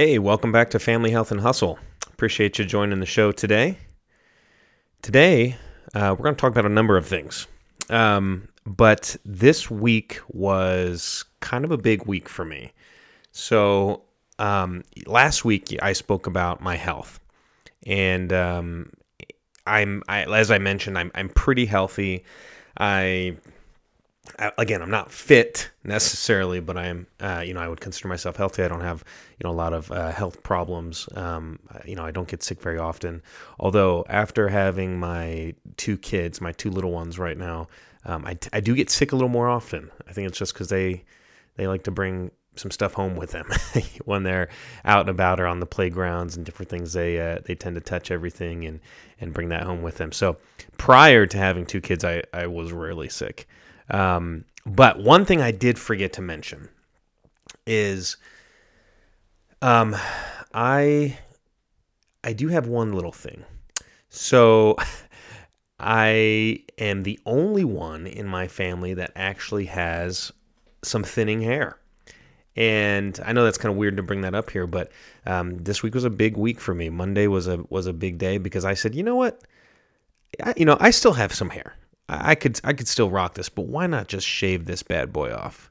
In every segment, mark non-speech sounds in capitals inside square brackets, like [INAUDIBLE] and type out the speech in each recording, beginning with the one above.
Hey, welcome back to Family Health and Hustle. Appreciate you joining the show today. Today, uh, we're going to talk about a number of things. Um, but this week was kind of a big week for me. So, um, last week I spoke about my health, and um, I'm I, as I mentioned, I'm I'm pretty healthy. I again, I'm not fit necessarily, but I'm, uh, you know, I would consider myself healthy. I don't have, you know, a lot of uh, health problems. Um, you know, I don't get sick very often. Although after having my two kids, my two little ones right now, um, I, I do get sick a little more often. I think it's just because they they like to bring some stuff home with them [LAUGHS] when they're out and about or on the playgrounds and different things. They uh, they tend to touch everything and and bring that home with them. So prior to having two kids, I I was rarely sick. Um, but one thing I did forget to mention is um, I I do have one little thing. So [LAUGHS] I am the only one in my family that actually has some thinning hair. And I know that's kind of weird to bring that up here, but um, this week was a big week for me. Monday was a was a big day because I said, you know what, I, you know, I still have some hair. I could I could still rock this, but why not just shave this bad boy off?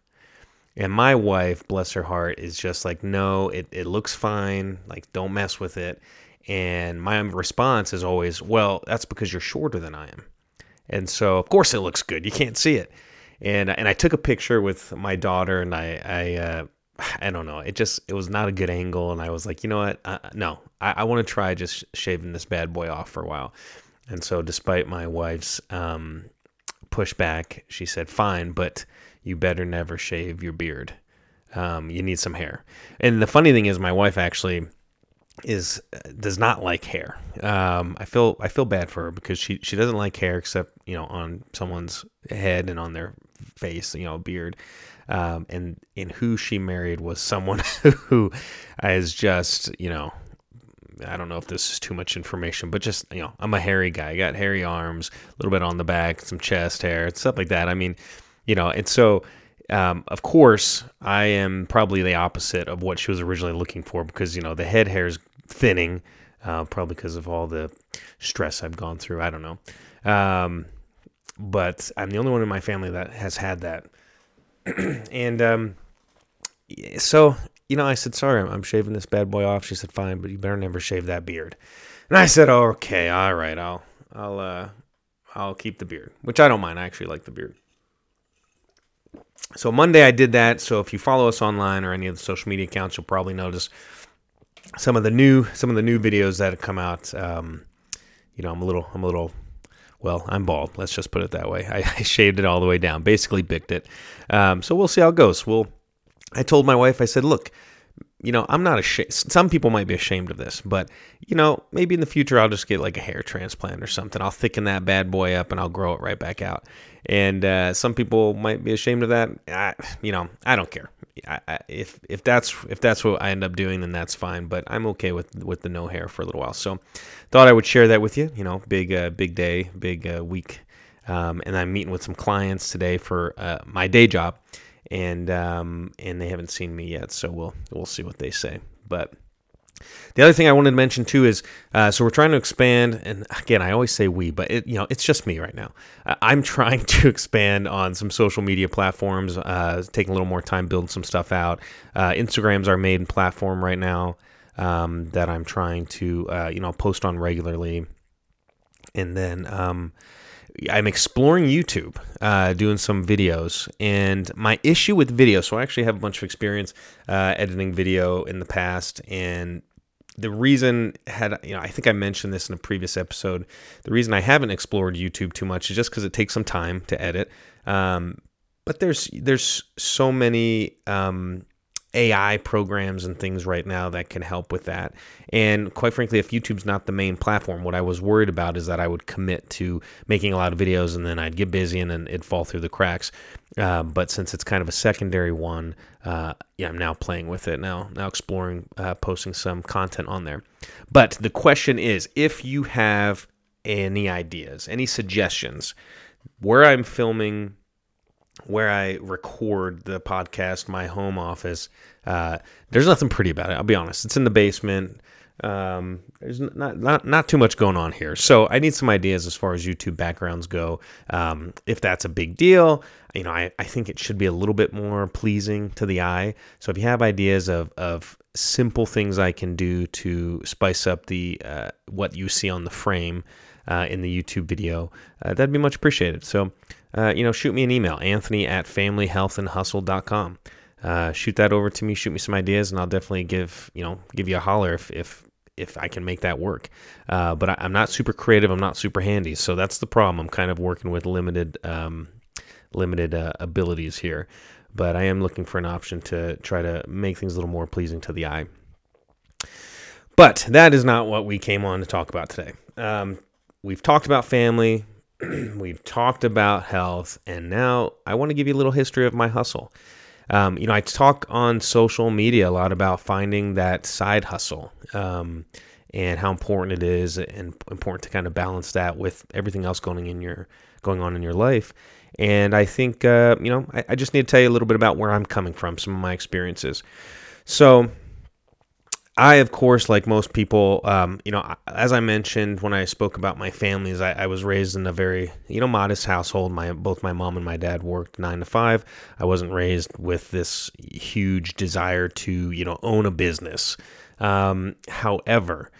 And my wife, bless her heart, is just like, no, it, it looks fine. Like, don't mess with it. And my response is always, well, that's because you're shorter than I am. And so, of course, it looks good. You can't see it. And and I took a picture with my daughter, and I I uh, [SIGHS] I don't know. It just it was not a good angle, and I was like, you know what? Uh, no, I, I want to try just shaving this bad boy off for a while. And so, despite my wife's um, pushback, she said, "Fine, but you better never shave your beard. Um, you need some hair." And the funny thing is, my wife actually is does not like hair. Um, I feel I feel bad for her because she she doesn't like hair except you know on someone's head and on their face, you know, beard. Um, and and who she married was someone [LAUGHS] who is just you know I don't know if this is too much information, but just you know, I'm a hairy guy. I got hairy arms, a little bit on the back, some chest hair, stuff like that. I mean, you know, and so um, of course, I am probably the opposite of what she was originally looking for because you know the head hair is thinning, uh, probably because of all the stress I've gone through. I don't know, um, but I'm the only one in my family that has had that, [CLEARS THROAT] and um, so you know, I said, sorry, I'm shaving this bad boy off. She said, fine, but you better never shave that beard. And I said, okay, all right, I'll, I'll, uh, I'll keep the beard, which I don't mind. I actually like the beard. So Monday I did that. So if you follow us online or any of the social media accounts, you'll probably notice some of the new, some of the new videos that have come out. Um, you know, I'm a little, I'm a little well, I'm bald. Let's just put it that way. I, [LAUGHS] I shaved it all the way down, basically bicked it. Um, so we'll see how it goes. We'll I told my wife, I said, look, you know, I'm not ashamed. Some people might be ashamed of this, but you know, maybe in the future I'll just get like a hair transplant or something. I'll thicken that bad boy up and I'll grow it right back out. And uh, some people might be ashamed of that. I, you know, I don't care. I, I, if if that's if that's what I end up doing, then that's fine. But I'm okay with with the no hair for a little while. So, thought I would share that with you. You know, big uh, big day, big uh, week, um, and I'm meeting with some clients today for uh, my day job and um, and they haven't seen me yet, so we'll we'll see what they say. But the other thing I wanted to mention too is, uh, so we're trying to expand, and again, I always say we, but it, you know, it's just me right now. I'm trying [LAUGHS] to expand on some social media platforms, uh, taking a little more time building some stuff out. Uh, Instagram's our main platform right now um, that I'm trying to, uh, you know, post on regularly, and then. Um, I'm exploring YouTube, uh, doing some videos, and my issue with video. So I actually have a bunch of experience uh, editing video in the past, and the reason had you know I think I mentioned this in a previous episode. The reason I haven't explored YouTube too much is just because it takes some time to edit. Um, but there's there's so many um, AI programs and things right now that can help with that. And quite frankly, if YouTube's not the main platform, what I was worried about is that I would commit to making a lot of videos and then I'd get busy and then it'd fall through the cracks. Uh, but since it's kind of a secondary one, uh, yeah, I'm now playing with it now, now exploring, uh, posting some content on there. But the question is, if you have any ideas, any suggestions, where I'm filming where I record the podcast, my home office, uh, there's nothing pretty about it. I'll be honest. It's in the basement. Um, there's not, not not too much going on here, so I need some ideas as far as YouTube backgrounds go. Um, if that's a big deal, you know, I, I think it should be a little bit more pleasing to the eye. So if you have ideas of of simple things I can do to spice up the uh, what you see on the frame uh, in the YouTube video, uh, that'd be much appreciated. So, uh, you know, shoot me an email, Anthony at familyhealthandhustle.com. Uh, shoot that over to me. Shoot me some ideas, and I'll definitely give you know give you a holler if if if I can make that work. Uh, but I, am not super creative. I'm not super handy, so that's the problem. I'm kind of working with limited um, limited uh, abilities here. But I am looking for an option to try to make things a little more pleasing to the eye. But that is not what we came on to talk about today. Um, we've talked about family, [CLEARS THROAT] we've talked about health, and now I want to give you a little history of my hustle. Um, you know, I talk on social media a lot about finding that side hustle um, and how important it is, and important to kind of balance that with everything else going in your going on in your life. And I think uh, you know, I, I just need to tell you a little bit about where I'm coming from, some of my experiences. So I, of course, like most people, um, you know, as I mentioned when I spoke about my families, I, I, was raised in a very, you know, modest household. My both my mom and my dad worked nine to five. I wasn't raised with this huge desire to, you know, own a business. Um, however,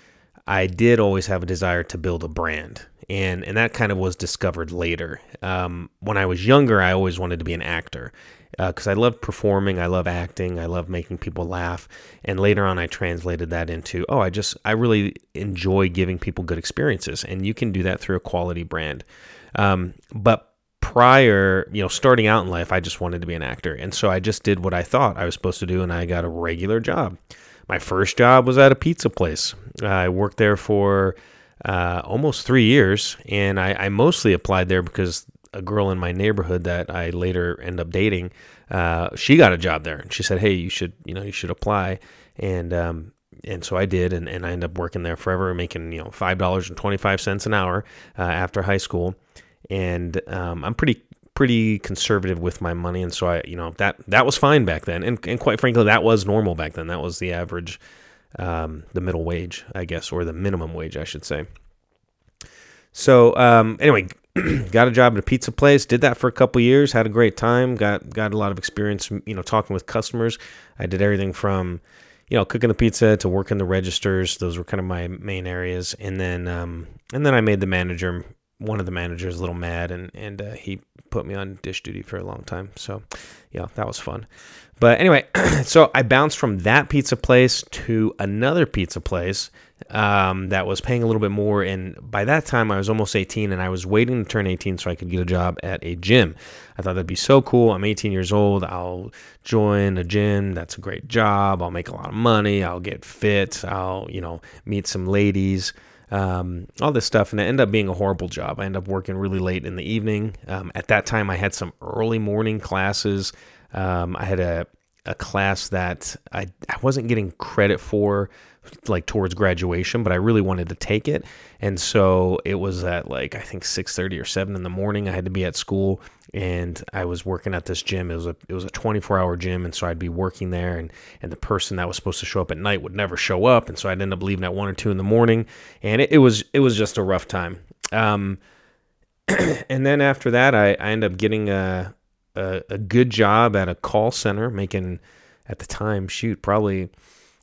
I did always have a desire to build a brand, and and that kind of was discovered later. Um, when I was younger, I always wanted to be an actor, because uh, I love performing, I love acting, I love making people laugh. And later on, I translated that into, oh, I just, I really enjoy giving people good experiences. And you can do that through a quality brand. Um, but prior, you know, starting out in life, I just wanted to be an actor. And so I just did what I thought I was supposed to do, and I got a regular job. My first job was at a pizza place. I worked there for uh, almost three years, and I, I mostly applied there because a girl in my neighborhood that I later end up dating. Uh, she got a job there, and she said, "Hey, you should, you know, you should apply." And um, and so I did, and, and I ended up working there forever, making you know five dollars and twenty five cents an hour uh, after high school. And um, I'm pretty pretty conservative with my money, and so I, you know, that that was fine back then, and and quite frankly, that was normal back then. That was the average, um, the middle wage, I guess, or the minimum wage, I should say. So um, anyway, [CLEARS THROAT] got a job at a pizza place. Did that for a couple years. Had a great time. Got got a lot of experience. You know, talking with customers. I did everything from, you know, cooking the pizza to working the registers. Those were kind of my main areas. And then um, and then I made the manager. One of the managers a little mad, and and uh, he put me on dish duty for a long time. So, yeah, that was fun. But anyway, [CLEARS THROAT] so I bounced from that pizza place to another pizza place um, that was paying a little bit more. And by that time, I was almost 18 and I was waiting to turn 18 so I could get a job at a gym. I thought that'd be so cool. I'm 18 years old. I'll join a gym. That's a great job. I'll make a lot of money. I'll get fit. I'll, you know, meet some ladies. Um, all this stuff, and it ended up being a horrible job. I ended up working really late in the evening. Um, at that time, I had some early morning classes. Um, I had a a class that I, I wasn't getting credit for like towards graduation but i really wanted to take it. And so it was at like i think 6.30 or 7 in the morning i had to be at school and i was working at this gym. It was a it was a 24 hour gym and so i'd be working there and and the person that was supposed to show up at night would never show up and so i'd end up leaving at 1 or 2 in the morning and it, it was it was just a rough time. Um, [CLEARS THROAT] and then after that i, I ended up getting a a, a good job at a call center, making at the time, shoot, probably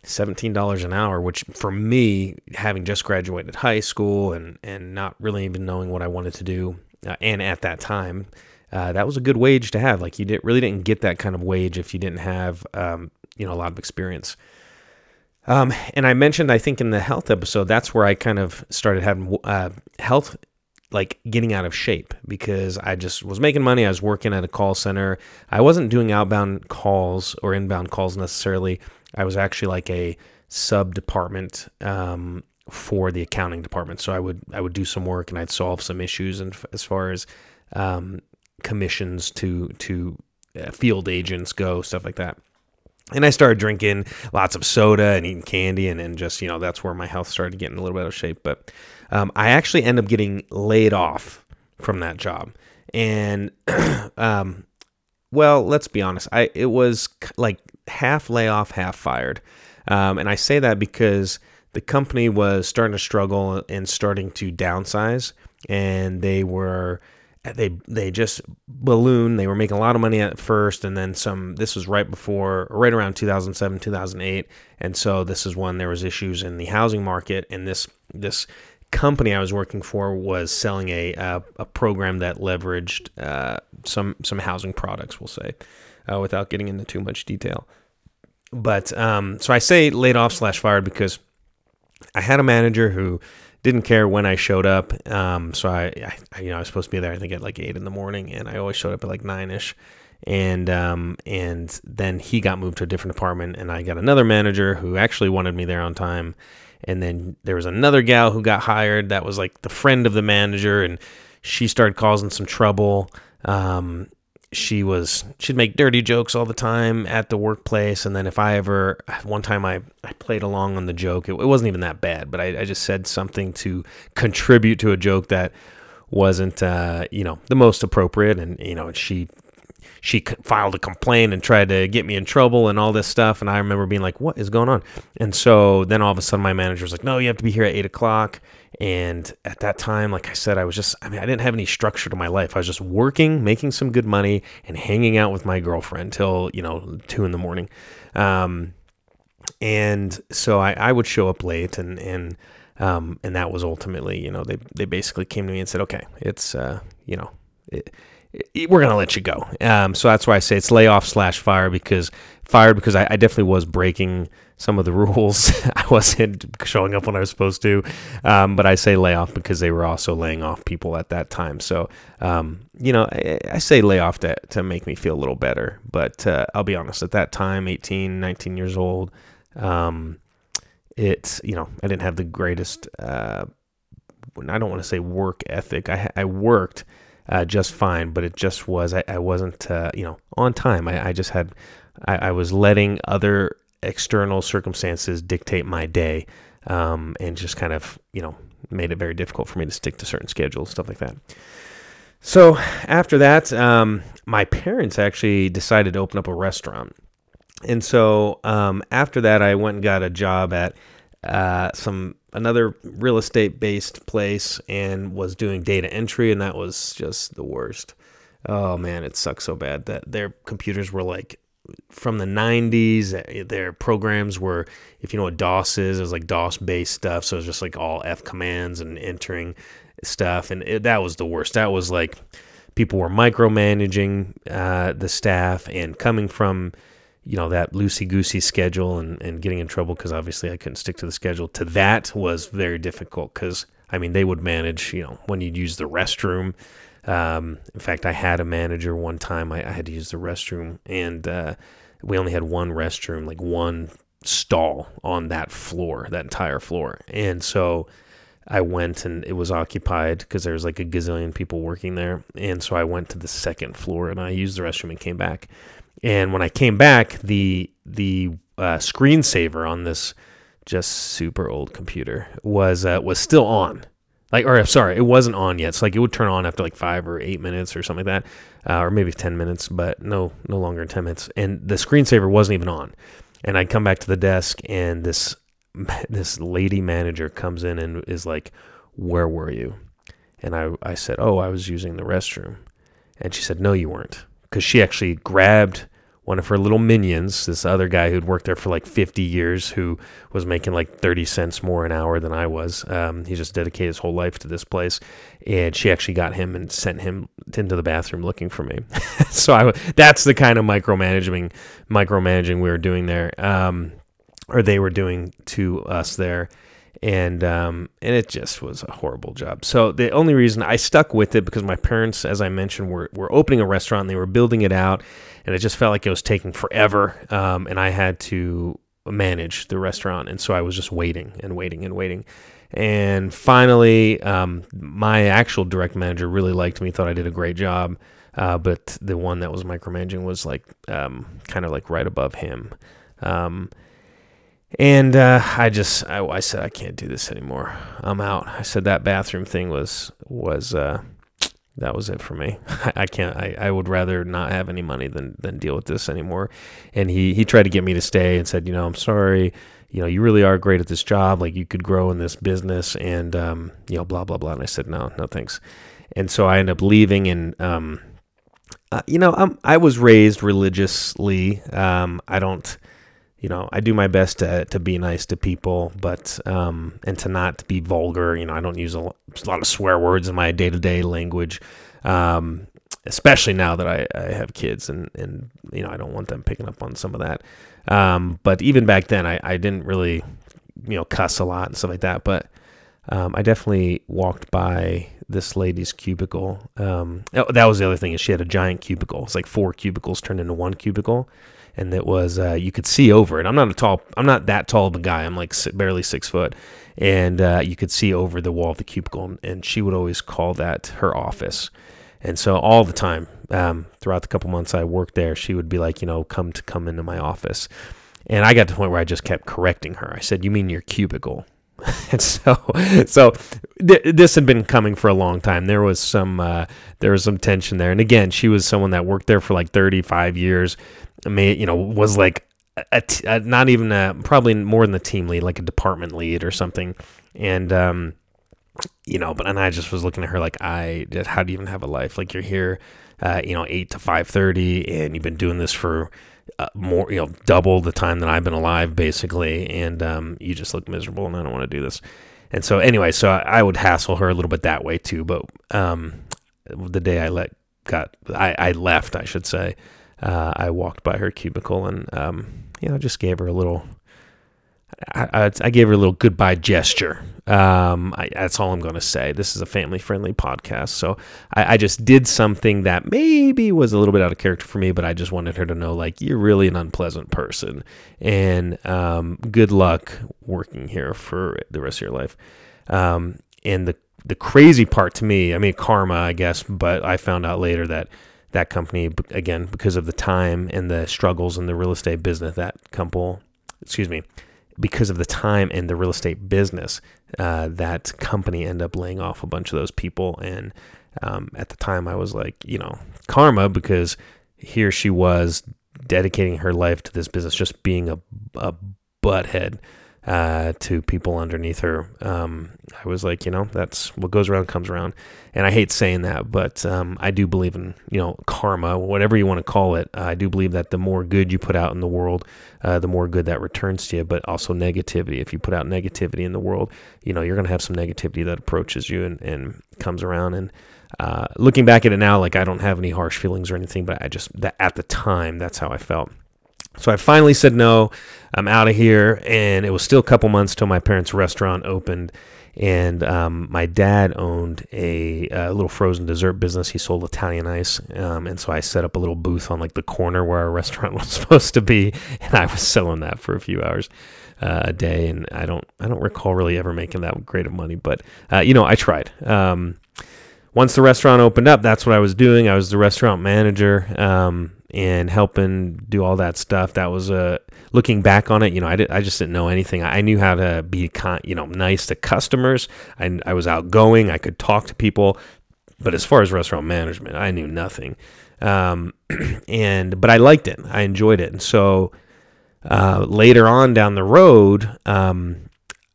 $17 an hour, which for me, having just graduated high school and, and not really even knowing what I wanted to do, uh, and at that time, uh, that was a good wage to have. Like you did, really didn't get that kind of wage if you didn't have, um, you know, a lot of experience. Um, and I mentioned, I think in the health episode, that's where I kind of started having uh, health like getting out of shape because I just was making money. I was working at a call center. I wasn't doing outbound calls or inbound calls necessarily. I was actually like a sub department um, for the accounting department. So I would I would do some work and I'd solve some issues and as far as um, commissions to to uh, field agents go, stuff like that. And I started drinking lots of soda and eating candy, and, and just, you know, that's where my health started getting a little bit of shape. But um, I actually end up getting laid off from that job. And [CLEARS THROAT] um, well, let's be honest. I it was like half layoff, half fired, um, and I say that because the company was starting to struggle and starting to downsize, and they were they they just ballooned. They were making a lot of money at first, and then some. This was right before, right around 2007, 2008, and so this is when there was issues in the housing market, and this this company I was working for was selling a a, a program that leveraged uh, some some housing products, we'll say, uh, without getting into too much detail. But um, so I say laid off slash fired because I had a manager who didn't care when I showed up. Um, so I, I, you know, I was supposed to be there. I think at like eight in the morning, and I always showed up at like nine ish. And um, and then he got moved to a different department, and I got another manager who actually wanted me there on time. And then there was another gal who got hired that was like the friend of the manager, and she started causing some trouble. Um, she was she'd make dirty jokes all the time at the workplace. And then if i ever one time i, I played along on the joke it, it wasn't even that bad but I, I, just said something to contribute to a joke that wasn't uh, you know the most appropriate. And you know she she filed a complaint and tried to get me in trouble and all this stuff. And i remember being like what is going on? And so then all of a sudden my manager was like no you have to be here at 8 o'clock and at that time, like I said, I was just, I mean, I didn't have any structure to my life. I was just working, making some good money, and hanging out with my girlfriend till, you know, two in the morning. Um, and so I, I would show up late and, and, um, and that was ultimately, you know, they, they basically came to me and said, okay, it's, uh, you know, it, it, we're going to let you go. Um, so that's why I say it's layoff slash fire because fired because I, I definitely was breaking some of the [LAUGHS] rules. I wasn't showing up when I was supposed to, um, but I say layoff because they were also laying off people at that time. So, um, you know, I, I, say layoff to, to make me feel a little better. But uh, I'll be honest, at that time, 18, 19 years old, um, it's, you know, I didn't have the greatest, uh, I don't want to say work ethic. I, I worked uh, just fine, but it just was, I, I wasn't, uh, you know, on time. I, I just had, I, I was letting other external circumstances dictate my day um, and just kind of, you know, made it very difficult for me to stick to certain schedules, stuff like that. So after that, um, my parents actually decided to open up a restaurant. And so um, after that, I went and got a job at uh, some another real estate based place and was doing data entry, and that was just the worst. Oh man, it sucks so bad that their computers were like from the 90s. Uh, their programs were, if you know what DOS is, it was like DOS based stuff. So it was just like all F commands and entering stuff. And it, that was the worst. That was like people were micromanaging uh, the staff and coming from, you know, that loosey goosey schedule and, and getting in trouble because obviously I couldn't stick to the schedule to that was very difficult because, I mean, they would manage, you know, when you'd use the restroom um, in fact, I had a manager one time. I, I had to use the restroom, and uh, we only had one restroom, like one stall on that floor, that entire floor. And so I went, and it was occupied because there was like a gazillion people working there. And so I went to the second floor, and I used the restroom and came back. And when I came back, the the uh, screensaver on this just super old computer was uh, was still on like or sorry, it wasn't on yet. So like it would turn on after like five or eight minutes or something like that, uh, or maybe ten minutes, but no, no longer than ten minutes. And the screensaver wasn't even on. And I'd come back to the desk, and this [LAUGHS] this lady manager comes in and is like, "Where were you?" And I I said, "Oh, I was using the restroom." And she said, "No, you weren't," because she actually grabbed one of her little minions, this other guy who'd worked there for like 50 years, who was making like 30 cents more an hour than I was. Um, he just dedicated his whole life to this place. And she actually got him and sent him into the bathroom looking for me. [LAUGHS] so I, that's the kind of micromanaging, micromanaging we were doing there, um, or they were doing to us there and um, and it just was a horrible job. So the only reason I stuck with it because my parents, as I mentioned, were were opening a restaurant. And they were building it out, and it just felt like it was taking forever. Um, and I had to manage the restaurant, and so I was just waiting and waiting and waiting. And finally, um, my actual direct manager really liked me, thought I did a great job. Uh, but the one that was micromanaging was like um, kind of like right above him. Um, and uh, I just I, I, said I can't do this anymore. I'm out. I said that bathroom thing was was uh, that was it for me. [LAUGHS] I can't. I, I would rather not have any money than than deal with this anymore. And he he tried to get me to stay and said, you know, I'm sorry. You know, you really are great at this job. Like you could grow in this business, and um, you know, blah blah blah. And I said, no, no thanks. And so I ended up leaving, and um, uh, you know, I'm, I was raised religiously. Um, I don't you know, I do my best to, to be nice to people, but um, and to not be vulgar. You know, I don't use a lot, of swear words in my day to day language, um, especially now that I, I have kids and and you know I don't want them picking up on some of that. Um, but even back then, I, I didn't really you know cuss a lot and stuff like that. But um, I definitely walked by this lady's cubicle. Um, oh, that was the other thing is she had a giant cubicle. It's like four cubicles turned into one cubicle and that was uh, you could see over it. I'm not a tall, I'm not that tall of a guy. I'm like barely six foot, and uh, you could see over the wall of the cubicle. And she would always call that her office. And so all the time, um, throughout the couple months I worked there, she would be like, you know, come to come into my office. And I got to the point where I just kept correcting her. I said, "You mean your cubicle?" [LAUGHS] and so, so th- this had been coming for a long time. There was some, uh, there was some tension there. And again, she was someone that worked there for like 35 years may you know was like a, a, not even a, probably more than the team lead, like a department lead or something, and um, you know, but and I just was looking at her like, I just how do you even have a life? Like you're here, uh, you know, eight to five thirty, and you've been doing this for uh, more, you know, double the time that I've been alive, basically, and um, you just look miserable, and I don't want to do this. And so, anyway, so I, I, would hassle her a little bit that way too. But um, the day I let got, I, I left, I should say uh, I walked by her cubicle and, um, you know, just gave her a little, I, I, gave her a little goodbye gesture. Um, I, that's all I'm going to say. This is a family friendly podcast. So I, I, just did something that maybe was a little bit out of character for me, but I just wanted her to know, like, you're really an unpleasant person. And um, good luck working here for the rest of your life. Um, and the, the crazy part to me, I mean, karma, I guess, but I found out later that that company again because of the time and the struggles in the real estate business. That couple, excuse me, because of the time and the real estate business, uh, that company ended up laying off a bunch of those people. And um, at the time, I was like, you know, karma because here she was dedicating her life to this business, just being a, a butthead uh, to people underneath her. Um, I was like, you know, that's what goes around comes around. And I hate saying that, but um, I do believe in, you know, karma, whatever you want to call it. I do believe that the more good you put out in the world, uh, the more good that returns to you, but also negativity. If you put out negativity in the world, you know, you're going to have some negativity that approaches you and, and comes around. And uh, looking back at it now, like I don't have any harsh feelings or anything, but I just, that at the time, that's how I felt. So I finally said no. I'm out of here, and it was still a couple months till my parents' restaurant opened. And um, my dad owned a, a, little frozen dessert business. He sold Italian ice, um, and so I set up a little booth on like the corner where our [LAUGHS] restaurant was supposed to be, and I was selling that for a few hours uh, a day. And I don't, I don't recall really ever making that great of money, but uh, you know, I tried. Um, once the restaurant opened up, that's what I was doing. I was the restaurant manager. Um, and helping do all that stuff. That was a uh, looking back on it. You know, I did, I just didn't know anything. I knew how to be con, you know nice to customers. I, I was outgoing. I could talk to people, but as far as restaurant management, I knew nothing. Um, [CLEARS THROAT] and but I liked it. I enjoyed it, and so uh, later on down the road. Um,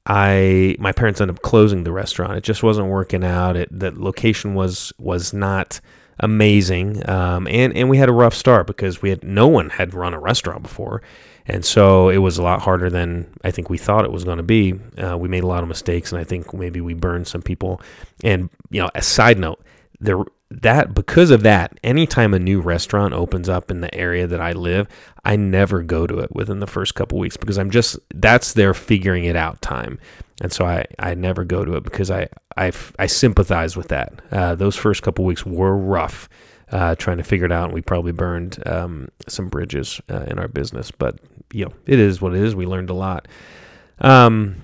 I my parents ended up closing the restaurant. It just wasn't working out. It the location was was not amazing. Um, and and we had a rough start because we had no one had run a restaurant before, and so it was a lot harder than I think we thought it was going to be. Uh, we made a lot of mistakes, and I think maybe we burned some people. And you know, a side note, there that because of that, anytime a new restaurant opens up in the area that I live, I never go to it within the first couple weeks because I'm just that's their figuring it out time, and so I I never go to it because I I I sympathize with that. Uh, those first couple weeks were rough. Uh, trying to figure it out, and we probably burned um, some bridges uh, in our business. But you know, it is what it is. We learned a lot. Um,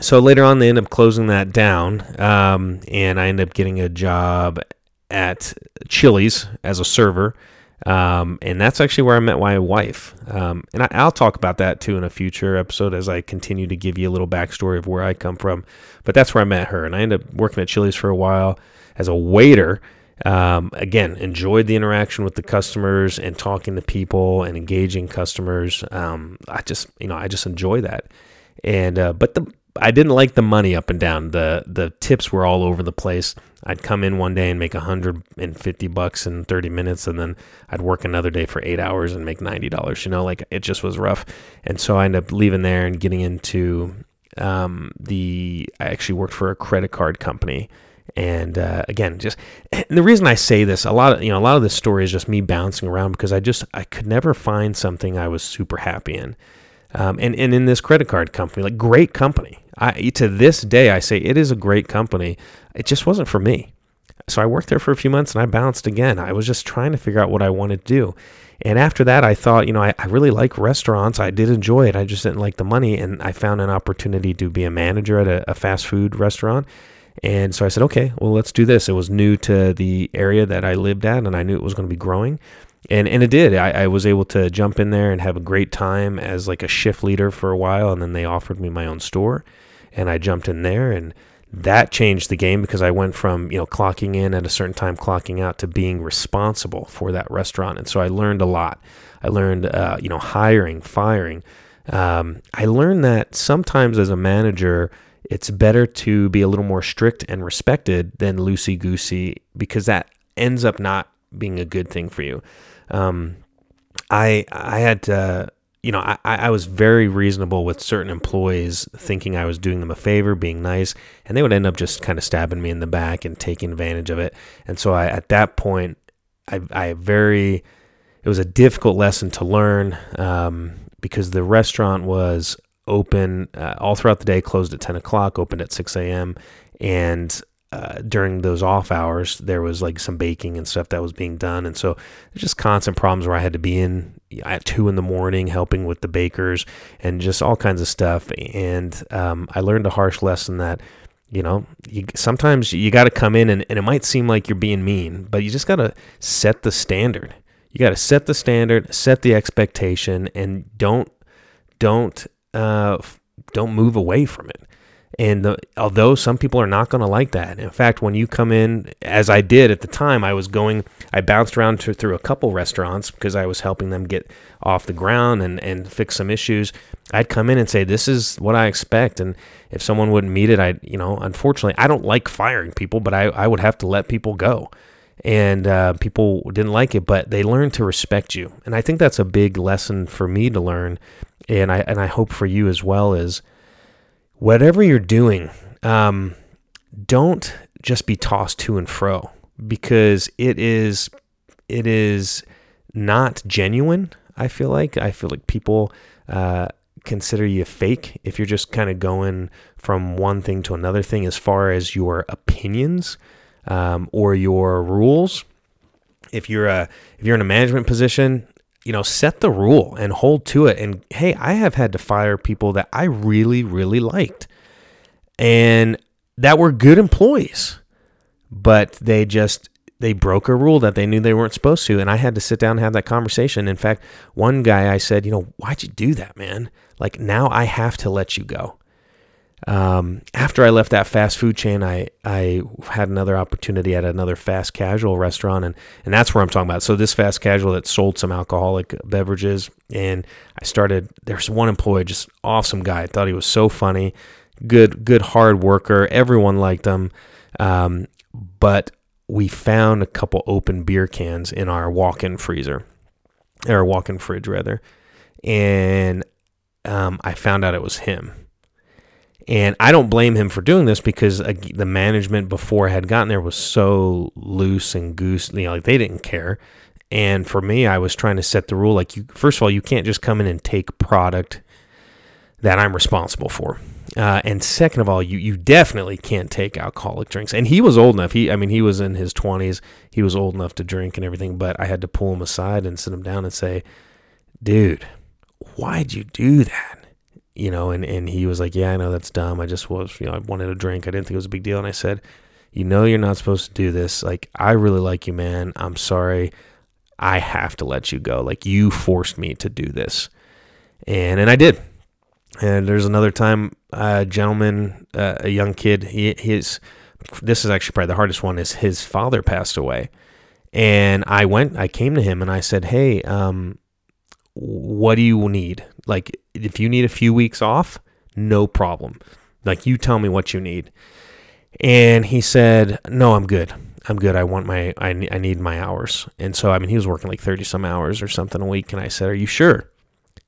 so later on, they end up closing that down, um, and I end up getting a job at Chili's as a server. Um, and that's actually where I met my wife. Um, and I, will talk about that too in a future episode as I continue to give you a little backstory of where I come from. But that's where I met her. And I ended up working at Chili's for a while as a waiter. Um, again, enjoyed the interaction with the customers and talking to people and engaging customers. Um, I just, you know, I just enjoy that. And uh, but the I didn't like the money up and down. The the tips were all over the place. I'd come in one day and make 150 bucks in 30 minutes and then I'd work another day for 8 hours and make $90, you know, like it just was rough. And so I ended up leaving there and getting into um, the I actually worked for a credit card company. And uh, again, just [CLEARS THROAT] the reason I say this, a lot of you know, a lot of this story is just me bouncing around because I just I could never find something I was super happy in. Um, and and in this credit card company, like great company, I, to this day, I say it is a great company. It just wasn't for me. So I worked there for a few months and I bounced again. I was just trying to figure out what I wanted to do. And after that, I thought, you know, I, I really like restaurants. I did enjoy it. I just didn't like the money. And I found an opportunity to be a manager at a, a fast food restaurant. And so I said, okay, well, let's do this. It was new to the area that I lived at, and I knew it was going to be growing. And, and it did. I, I was able to jump in there and have a great time as like a shift leader for a while. And then they offered me my own store and I jumped in there and that changed the game because I went from you know clocking in at a certain time, clocking out to being responsible for that restaurant, and so I learned a lot. I learned uh, you know hiring, firing. Um, I learned that sometimes as a manager, it's better to be a little more strict and respected than loosey goosey because that ends up not being a good thing for you. Um, I I had to you know, I, I was very reasonable with certain employees, thinking I was doing them a favor, being nice, and they would end up just kind of stabbing me in the back and taking advantage of it. And so I, at that point, I, I very, it was a difficult lesson to learn um, because the restaurant was open uh, all throughout the day, closed at 10 o'clock, opened at 6 a.m. And uh, during those off hours, there was like some baking and stuff that was being done, and so there's just constant problems where I had to be in at two in the morning helping with the bakers and just all kinds of stuff. And um, I learned a harsh lesson that you know you, sometimes you got to come in and, and it might seem like you're being mean, but you just got to set the standard. You got to set the standard, set the expectation, and don't don't uh, don't move away from it. And the, although some people are not going to like that, in fact, when you come in, as I did at the time, I was going, I bounced around to, through a couple restaurants because I was helping them get off the ground and, and fix some issues. I'd come in and say, This is what I expect. And if someone wouldn't meet it, I, you know, unfortunately, I don't like firing people, but I, I would have to let people go. And uh, people didn't like it, but they learned to respect you. And I think that's a big lesson for me to learn. And I, and I hope for you as well is, whatever you're doing, um, don't just be tossed to and fro because it is it is not genuine. I feel like I feel like people uh, consider you fake if you're just kind of going from one thing to another thing as far as your opinions um, or your rules. If you're a if you're in a management position, you know, set the rule and hold to it. And hey, I have had to fire people that I really, really liked. And that were good employees, but they just they broke a rule that they knew they weren't supposed to. And i had to sit down and have that conversation. In fact one guy i said you know why'd you do that man? Like now i have to let you go um, after I left that fast food chain, I, I had another opportunity at another fast casual restaurant, and, and that's where I'm talking about. So this fast casual that sold some alcoholic beverages, and I started. There's one employee, just awesome guy. I thought he was so funny, good good hard worker. Everyone liked him, um, but we found a couple open beer cans in our walk-in freezer, or walk-in fridge rather, and um, I found out it was him and I don't blame him for doing this because uh, the management before I had gotten there was so loose and goose, you know, like they didn't care. And for me, I was trying to set the rule like you first of all, you can't just come in and take product that I'm responsible for. Uh, and second of all, you you definitely can't take alcoholic drinks. And he was old enough. He I mean, he was in his 20s. He was old enough to drink and everything, but I had to pull him aside and sit him down and say, "Dude, why'd you do that?" You know, and, and he was like, yeah, I know that's dumb. I just was, you know, I wanted a drink. I didn't think it was a big deal. And I said, you know, you're not supposed to do this. Like, I really like you, man. I'm sorry. I have to let you go. Like, you forced me to do this. And, and I did. And there's another time, a gentleman, uh, a young kid, he, his this is actually probably the hardest one is his father passed away. And I went, I came to him and I said, Hey, um, what do you need? Like, if you need a few weeks off, no problem. Like, you tell me what you need. And he said, No, I'm good. I'm good. I want my, I, I need my hours. And so, I mean, he was working like 30 some hours or something a week. And I said, Are you sure?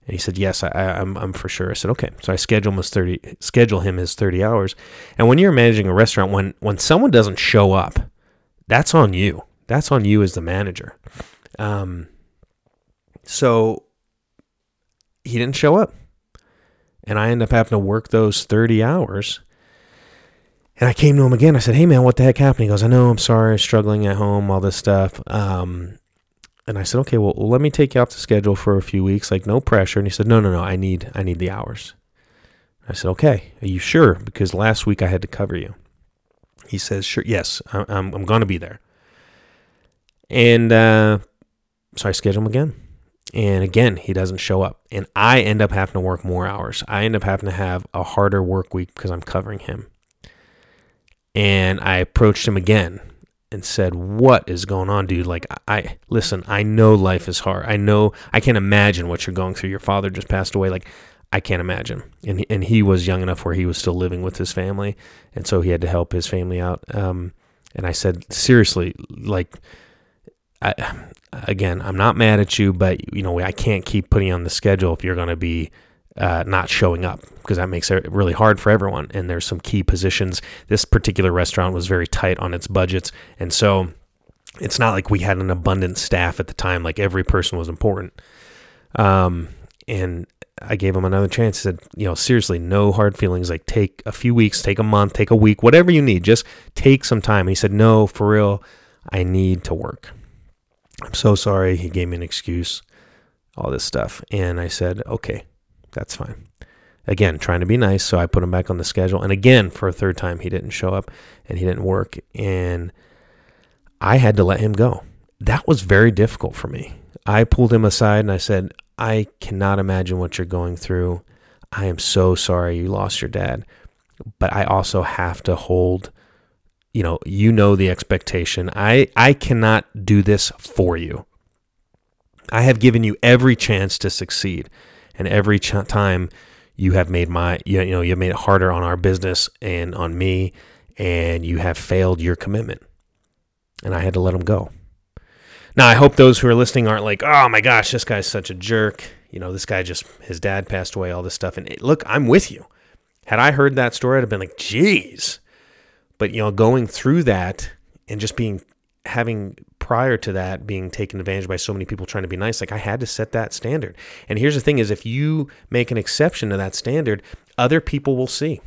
And he said, "Yes, I, am I'm, I'm for sure." I said, "Okay." So I schedule him his thirty, schedule him his thirty hours. And when you're managing a restaurant, when when someone doesn't show up, that's on you. That's on you as the manager. Um, so he didn't show up, and I end up having to work those thirty hours. And I came to him again. I said, "Hey, man, what the heck happened?" He goes, "I know. I'm sorry. I was struggling at home. All this stuff." Um, and I said, okay, well, let me take you off the schedule for a few weeks, like no pressure. And he said, no, no, no, I need, I need the hours. I said, okay, are you sure? Because last week I had to cover you. He says, sure, yes, I'm, I'm going to be there. And uh, so I schedule him again. And again, he doesn't show up. And I end up having to work more hours. I end up having to have a harder work week because I'm covering him. And I approached him again and said, "What is going on, dude? Like, I listen. I know life is hard. I know I can't imagine what you're going through. Your father just passed away. Like, I can't imagine. And and he was young enough where he was still living with his family, and so he had to help his family out. Um, and I said, seriously, like, I, again, I'm not mad at you, but you know, I can't keep putting on the schedule if you're going to be." uh, not showing up because that makes it really hard for everyone. And there's some key positions. This particular restaurant was very tight on its budgets, and so it's not like we had an abundant staff at the time. Like every person was important. Um, and I gave him another chance. I said, you know, seriously, no hard feelings. Like take a few weeks, take a month, take a week, whatever you need. Just take some time. He said, no, for real, I need to work. I'm so sorry. He gave me an excuse, all this stuff. And I said, okay, that's fine. Again, trying to be nice, so I put him back on the schedule. And again, for a third time, he didn't show up and he didn't work. And I had to let him go. That was very difficult for me. I pulled him aside and I said, I cannot imagine what you're going through. I am so sorry you lost your dad. But I also have to hold, you know, you know the expectation. I, I cannot do this for you. I have given you every chance to succeed and every ch- time you have made my you know you have made it harder on our business and on me and you have failed your commitment. And i had to let him go. Now i hope those who are listening aren't like oh my gosh this guy's such a jerk. You know this guy just his dad passed away all this stuff. And look i'm with you. Had i heard that story i'd have been like geez but you know going through that and just being having prior to that being taken advantage by so many people trying to be nice like i had to set that standard. And here's the thing is if you make an exception to that standard other people will see.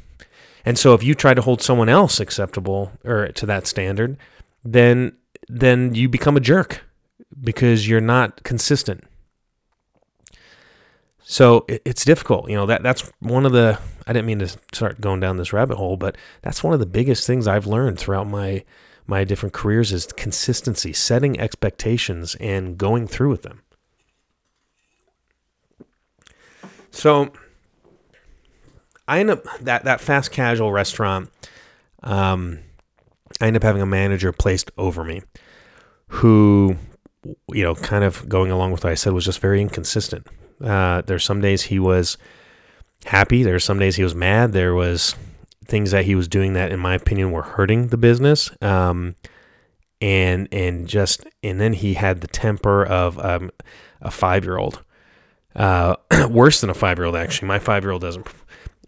And so if you try to hold someone else acceptable or to that standard then then you become a jerk because you're not consistent. So it's difficult. You know that that's one of the i didn't mean to start going down this rabbit hole but that's one of the biggest things i've learned throughout my my different careers is consistency, setting expectations and going through with them. So I end up that that fast casual restaurant. Um, I end up having a manager placed over me, who, you know, kind of going along with what I said, was just very inconsistent. Uh, there's some days he was happy. There's some days he was mad. There was things that he was doing that, in my opinion, were hurting the business. Um, and and just and then he had the temper of um, a five year old, uh, [CLEARS THROAT] worse than a five year old actually. My five year old doesn't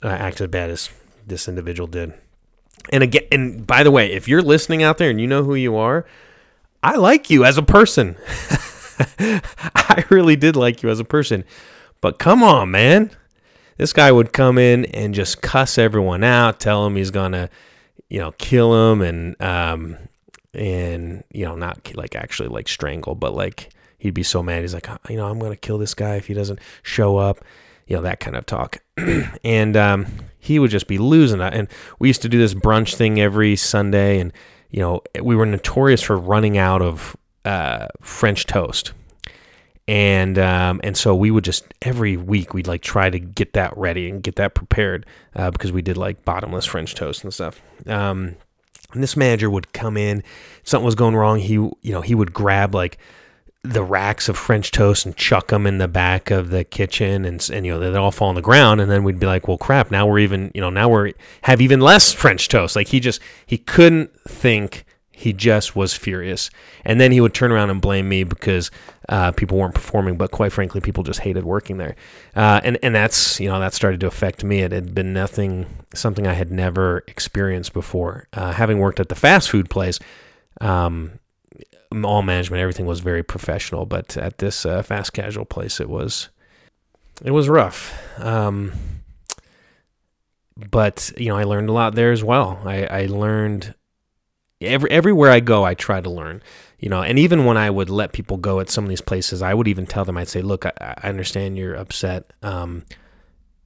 uh, act as bad as this individual did. And again, and by the way, if you're listening out there and you know who you are, I like you as a person. [LAUGHS] I really did like you as a person. But come on, man. This guy would come in and just cuss everyone out, tell him he's gonna, you know, kill him, and um, and you know, not like actually like strangle, but like he'd be so mad. He's like, you know, I'm gonna kill this guy if he doesn't show up, you know, that kind of talk. [CLEARS THROAT] and um, he would just be losing it. And we used to do this brunch thing every Sunday, and you know, we were notorious for running out of uh, French toast and um, and so we would just every week we'd like try to get that ready and get that prepared uh, because we did like bottomless French toast and stuff. Um, And this manager would come in, something was going wrong. He, you know, he would grab like the racks of French toast and chuck them in the back of the kitchen, and and you know they'd all fall on the ground. And then we'd be like, well, crap, now we're even, you know, now we're have even less French toast. Like he just he couldn't think he just was furious. And then he would turn around and blame me because uh, people weren't performing, but quite frankly, people just hated working there. Uh, and, and that's, you know, that started to affect me. It had been nothing, something I had never experienced before. Uh, having worked at the fast food place, um, all management, everything was very professional, but at this uh, fast casual place, it was, it was rough. Um, but you know, I learned a lot there as well. I, I learned every everywhere I go, I try to learn. You know, and even when I would let people go at some of these places, I would even tell them, I'd say, "Look, I, I understand you're upset." Um,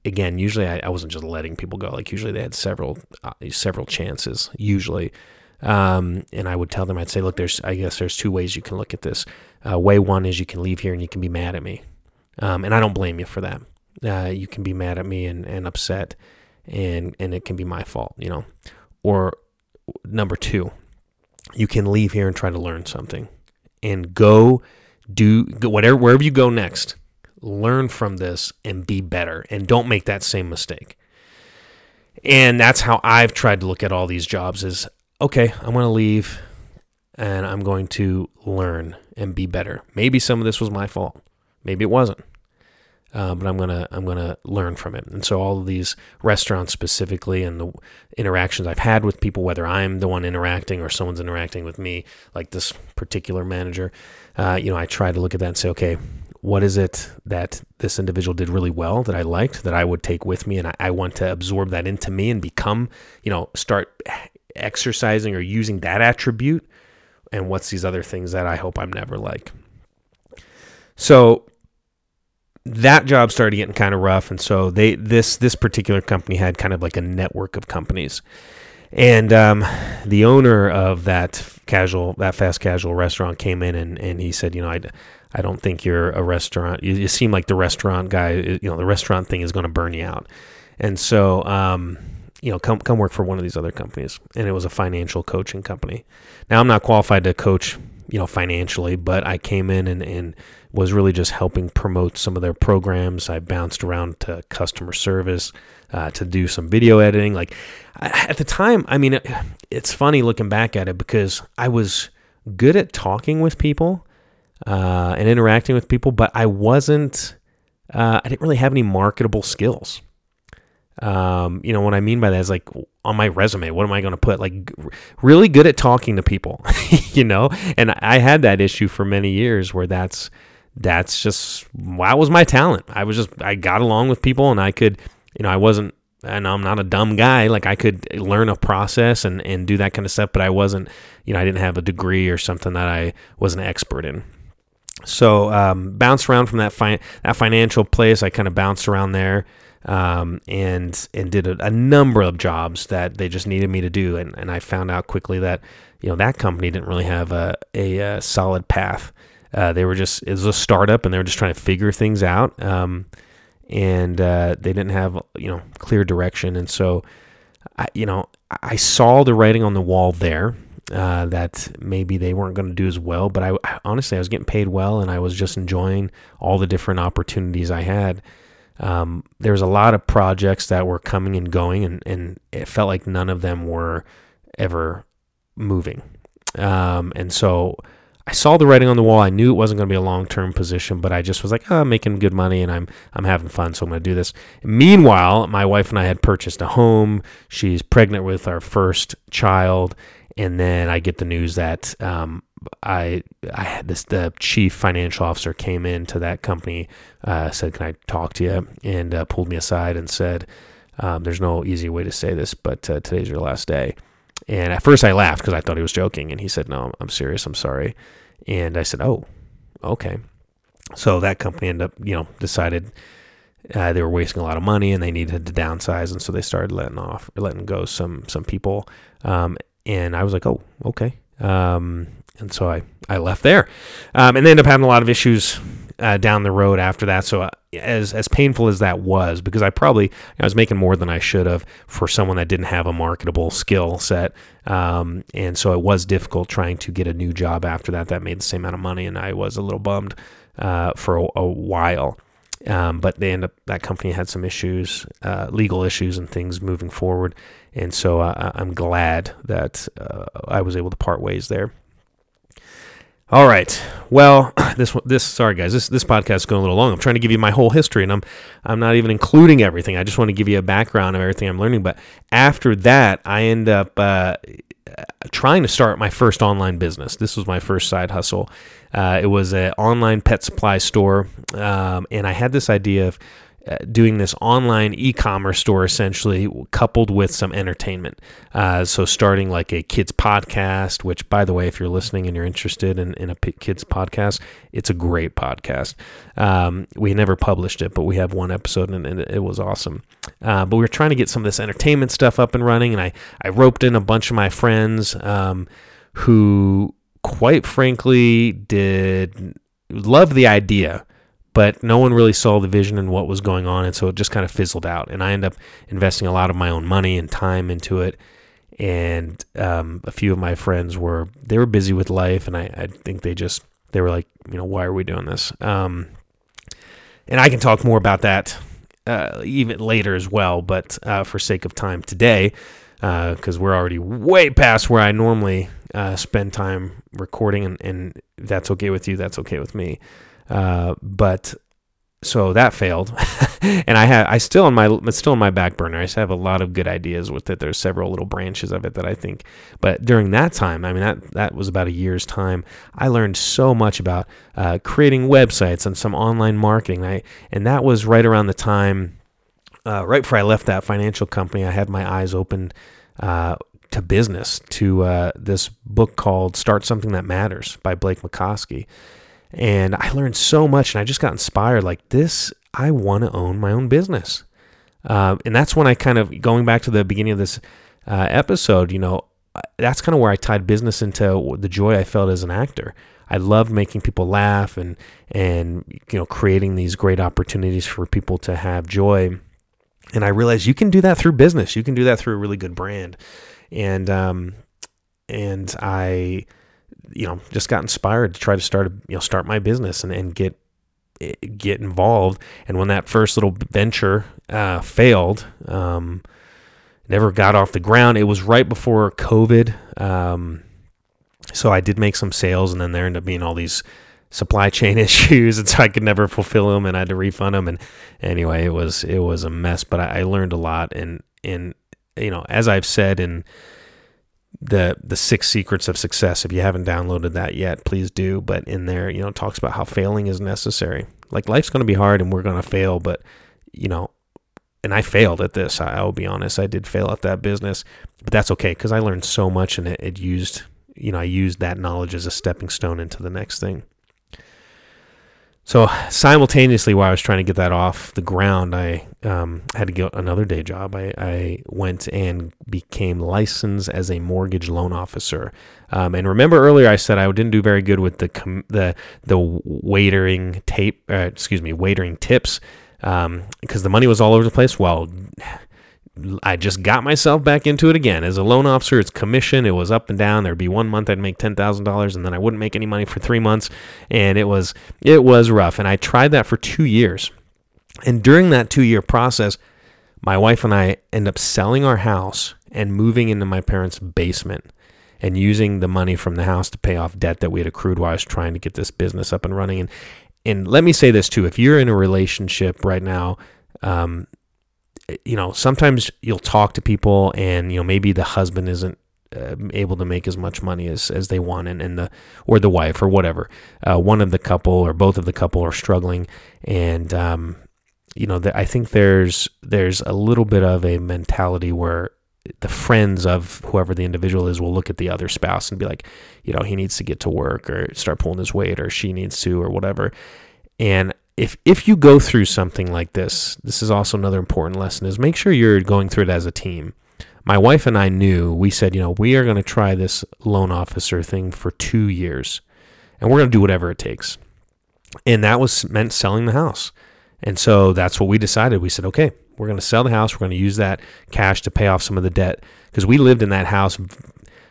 again, usually I, I, wasn't just letting people go. Like usually they had several uh, several chances. Usually, um, and I would tell them, I'd say, "Look, there's I guess there's two ways you can look at this. Uh, way one is you can leave here and you can be mad at me, um, and I don't blame you for that. Uh, you can be mad at me and, and upset, and and it can be my fault, you know. Or number two, you can leave here and try to learn something. And go do whatever wherever you go next learn from this and be better. And don't make that same mistake. And that's how i've tried to look at all these jobs is okay i'm going to leave and i'm going to learn and be better. Maybe some of this was my fault. Maybe it wasn't uh, but I'm gonna I'm gonna learn from it. And so all of these restaurants specifically, and the interactions I've had with people, whether I'm the one interacting or someone's interacting with me, like this particular manager, uh, you know, I try to look at that and say, okay, what is it that this individual did really well that I liked that I would take with me, and I, I want to absorb that into me and become, you know, start exercising or using that attribute. And what's these other things that I hope I'm never like? So that job started getting kind of rough, and so they this this particular company had kind of like a network of companies, and um, the owner of that casual that fast casual restaurant came in and, and he said, you know, I, I don't think you're a restaurant. You, you seem like the restaurant guy. You know, the restaurant thing is going to burn you out, and so um, you know, come come work for one of these other companies. And it was a financial coaching company. Now I'm not qualified to coach, you know, financially, but I came in and and was really just helping promote some of their programs. I bounced around to customer service uh, to do some video editing. Like at the time, I mean, it's funny looking back at it because I was good at talking with people uh, and interacting with people, but I wasn't. Uh, I didn't really have any marketable skills. Um, you know what I mean by that is like on my resume, what am I going to put? Like really good at talking to people, [LAUGHS] you know. And I had that issue for many years where that's that's just that was my talent. I was just I got along with people and I could, you know, I wasn't and I'm not a dumb guy. Like I could learn a process and, and do that kind of stuff, but I wasn't, you know, I didn't have a degree or something that I was an expert in. So um, bounced around from that fi- that financial place. I kind of bounced around there um, and and did a, a, number of jobs that they just needed me to do. And, and I found out quickly that you know that company didn't really have a, a, a solid path. Uh, they were just it was a startup, and they were just trying to figure things out, um, and uh, they didn't have you know clear direction. And so, I, you know, I saw the writing on the wall there uh, that maybe they weren't going to do as well. But I honestly, I was getting paid well, and I was just enjoying all the different opportunities I had. Um, there was a lot of projects that were coming and going, and, and it felt like none of them were ever moving. Um, and so I saw the writing on the wall. I knew it wasn't going to be a long term position, but I just was like, oh, I'm making good money and I'm I'm having fun, so I'm going to do this. Meanwhile, my wife and I had purchased a home. She's pregnant with our first child, and then I get the news that um, I I had this the chief financial officer came into that company, uh, said, "Can I talk to you?" and uh, pulled me aside and said, um, "There's no easy way to say this, but uh, today's your last day." And at first I laughed because I thought he was joking. And he said, No, I'm serious. I'm sorry. And I said, Oh, okay. So that company ended up, you know, decided uh, they were wasting a lot of money and they needed to downsize. And so they started letting off, letting go some, some people. Um, and I was like, Oh, okay. Um, and so I, I left there. Um, and they ended up having a lot of issues uh, down the road after that. So uh, as as painful as that was, because I probably I was making more than I should have for someone that didn't have a marketable skill set, um, and so it was difficult trying to get a new job after that that made the same amount of money, and I was a little bummed uh, for a, a while. Um, but they end up that company had some issues, uh, legal issues and things moving forward, and so uh, I'm glad that uh, I was able to part ways there. All right. Well, [CLEARS THROAT] this this sorry guys, this this podcast is going a little long. I'm trying to give you my whole history, and I'm I'm not even including everything. I just want to give you a background of everything I'm learning. But after that, I end up uh, trying to start my first online business. This was my first side hustle. Uh, it was an online pet supply store, um, and I had this idea of uh, doing this online e-commerce store essentially coupled with some entertainment. Uh, so starting like a kids podcast which by the way if you're listening and you're interested in, in a kids podcast it's a great podcast. Um, we never published it but we have one episode and, and it was awesome. Uh, but we were trying to get some of this entertainment stuff up and running and i, I roped in a bunch of my friends um, who quite frankly did love the idea but no one really saw the vision and what was going on, and so it just kind of fizzled out. And I ended up investing a lot of my own money and time into it. And um, a few of my friends were they were busy with life, and I, I think they just they were like, you know, why are we doing this? Um, and I can talk more about that uh, even later as well, but uh, for sake of time today, because uh, we're already way past where I normally uh, spend time recording, and, and that's okay with you, that's okay with me. Uh, but so that failed, [LAUGHS] and I have I still in my it's still in my back burner. I still have a lot of good ideas with it. There's several little branches of it that I think. But during that time, I mean that that was about a year's time. I learned so much about uh, creating websites and some online marketing. I and that was right around the time. Uh, right before I left that financial company, I had my eyes opened uh, to business to uh, this book called "Start Something That Matters" by Blake Mycoskie and I learned so much, and I just got inspired. Like this, I want to own my own business, uh, and that's when I kind of going back to the beginning of this uh, episode. You know, that's kind of where I tied business into the joy I felt as an actor. I loved making people laugh and and you know creating these great opportunities for people to have joy. And I realized you can do that through business. You can do that through a really good brand. And um, and I you know, just got inspired to try to start, a, you know, start my business and, and get get involved. And when that first little venture uh, failed, um, never got off the ground. It was right before COVID, um, so I did make some sales, and then there ended up being all these supply chain [LAUGHS] issues, and so I could never fulfill them, and I had to refund them. And anyway, it was it was a mess, but I, I learned a lot. And and you know, as I've said in the the six secrets of success. If you haven't downloaded that yet, please do. But in there, you know, talks about how failing is necessary. Like life's going to be hard and we're going to fail, but you know, and I failed at this. I, will be honest, I did fail at that business, but that's okay because I learned so much and it, it used, you know, I used that knowledge as a stepping stone into the next thing. So simultaneously, while I was trying to get that off the ground, I um, had to get another day job. I, I, went and became licensed as a mortgage loan officer. Um, and remember earlier, I said I didn't do very good with the com- the the waitering tape. Uh, excuse me, waitering tips because um, the money was all over the place. Well, I just got myself back into it again. As a loan officer, it's commission. It was up and down. There'd be one month I'd make ten thousand dollars, and then I wouldn't make any money for three months, and it was it was rough. And I tried that for two years, and during that two year process, my wife and I end up selling our house and moving into my parents' basement, and using the money from the house to pay off debt that we had accrued while I was trying to get this business up and running. And and let me say this too: if you're in a relationship right now. Um, you know, sometimes you'll talk to people and, you know, maybe the husband isn't uh, able to make as much money as, as they want and, and the or the wife or whatever. Uh, one of the couple or both of the couple are struggling and um, you know the, I think there's there's a little bit of a mentality where the friends of whoever the individual is will look at the other spouse and be like you know he needs to get to work or start pulling his weight or she needs to or whatever. And if if you go through something like this, this is also another important lesson is make sure you're going through it as a team. My wife and I knew, we said, you know, we are going to try this loan officer thing for 2 years and we're going to do whatever it takes. and that was meant selling the house. And so that's what we decided. We said, okay, we're going to sell the house. We're going to use that cash to pay off some of the debt because we lived in that house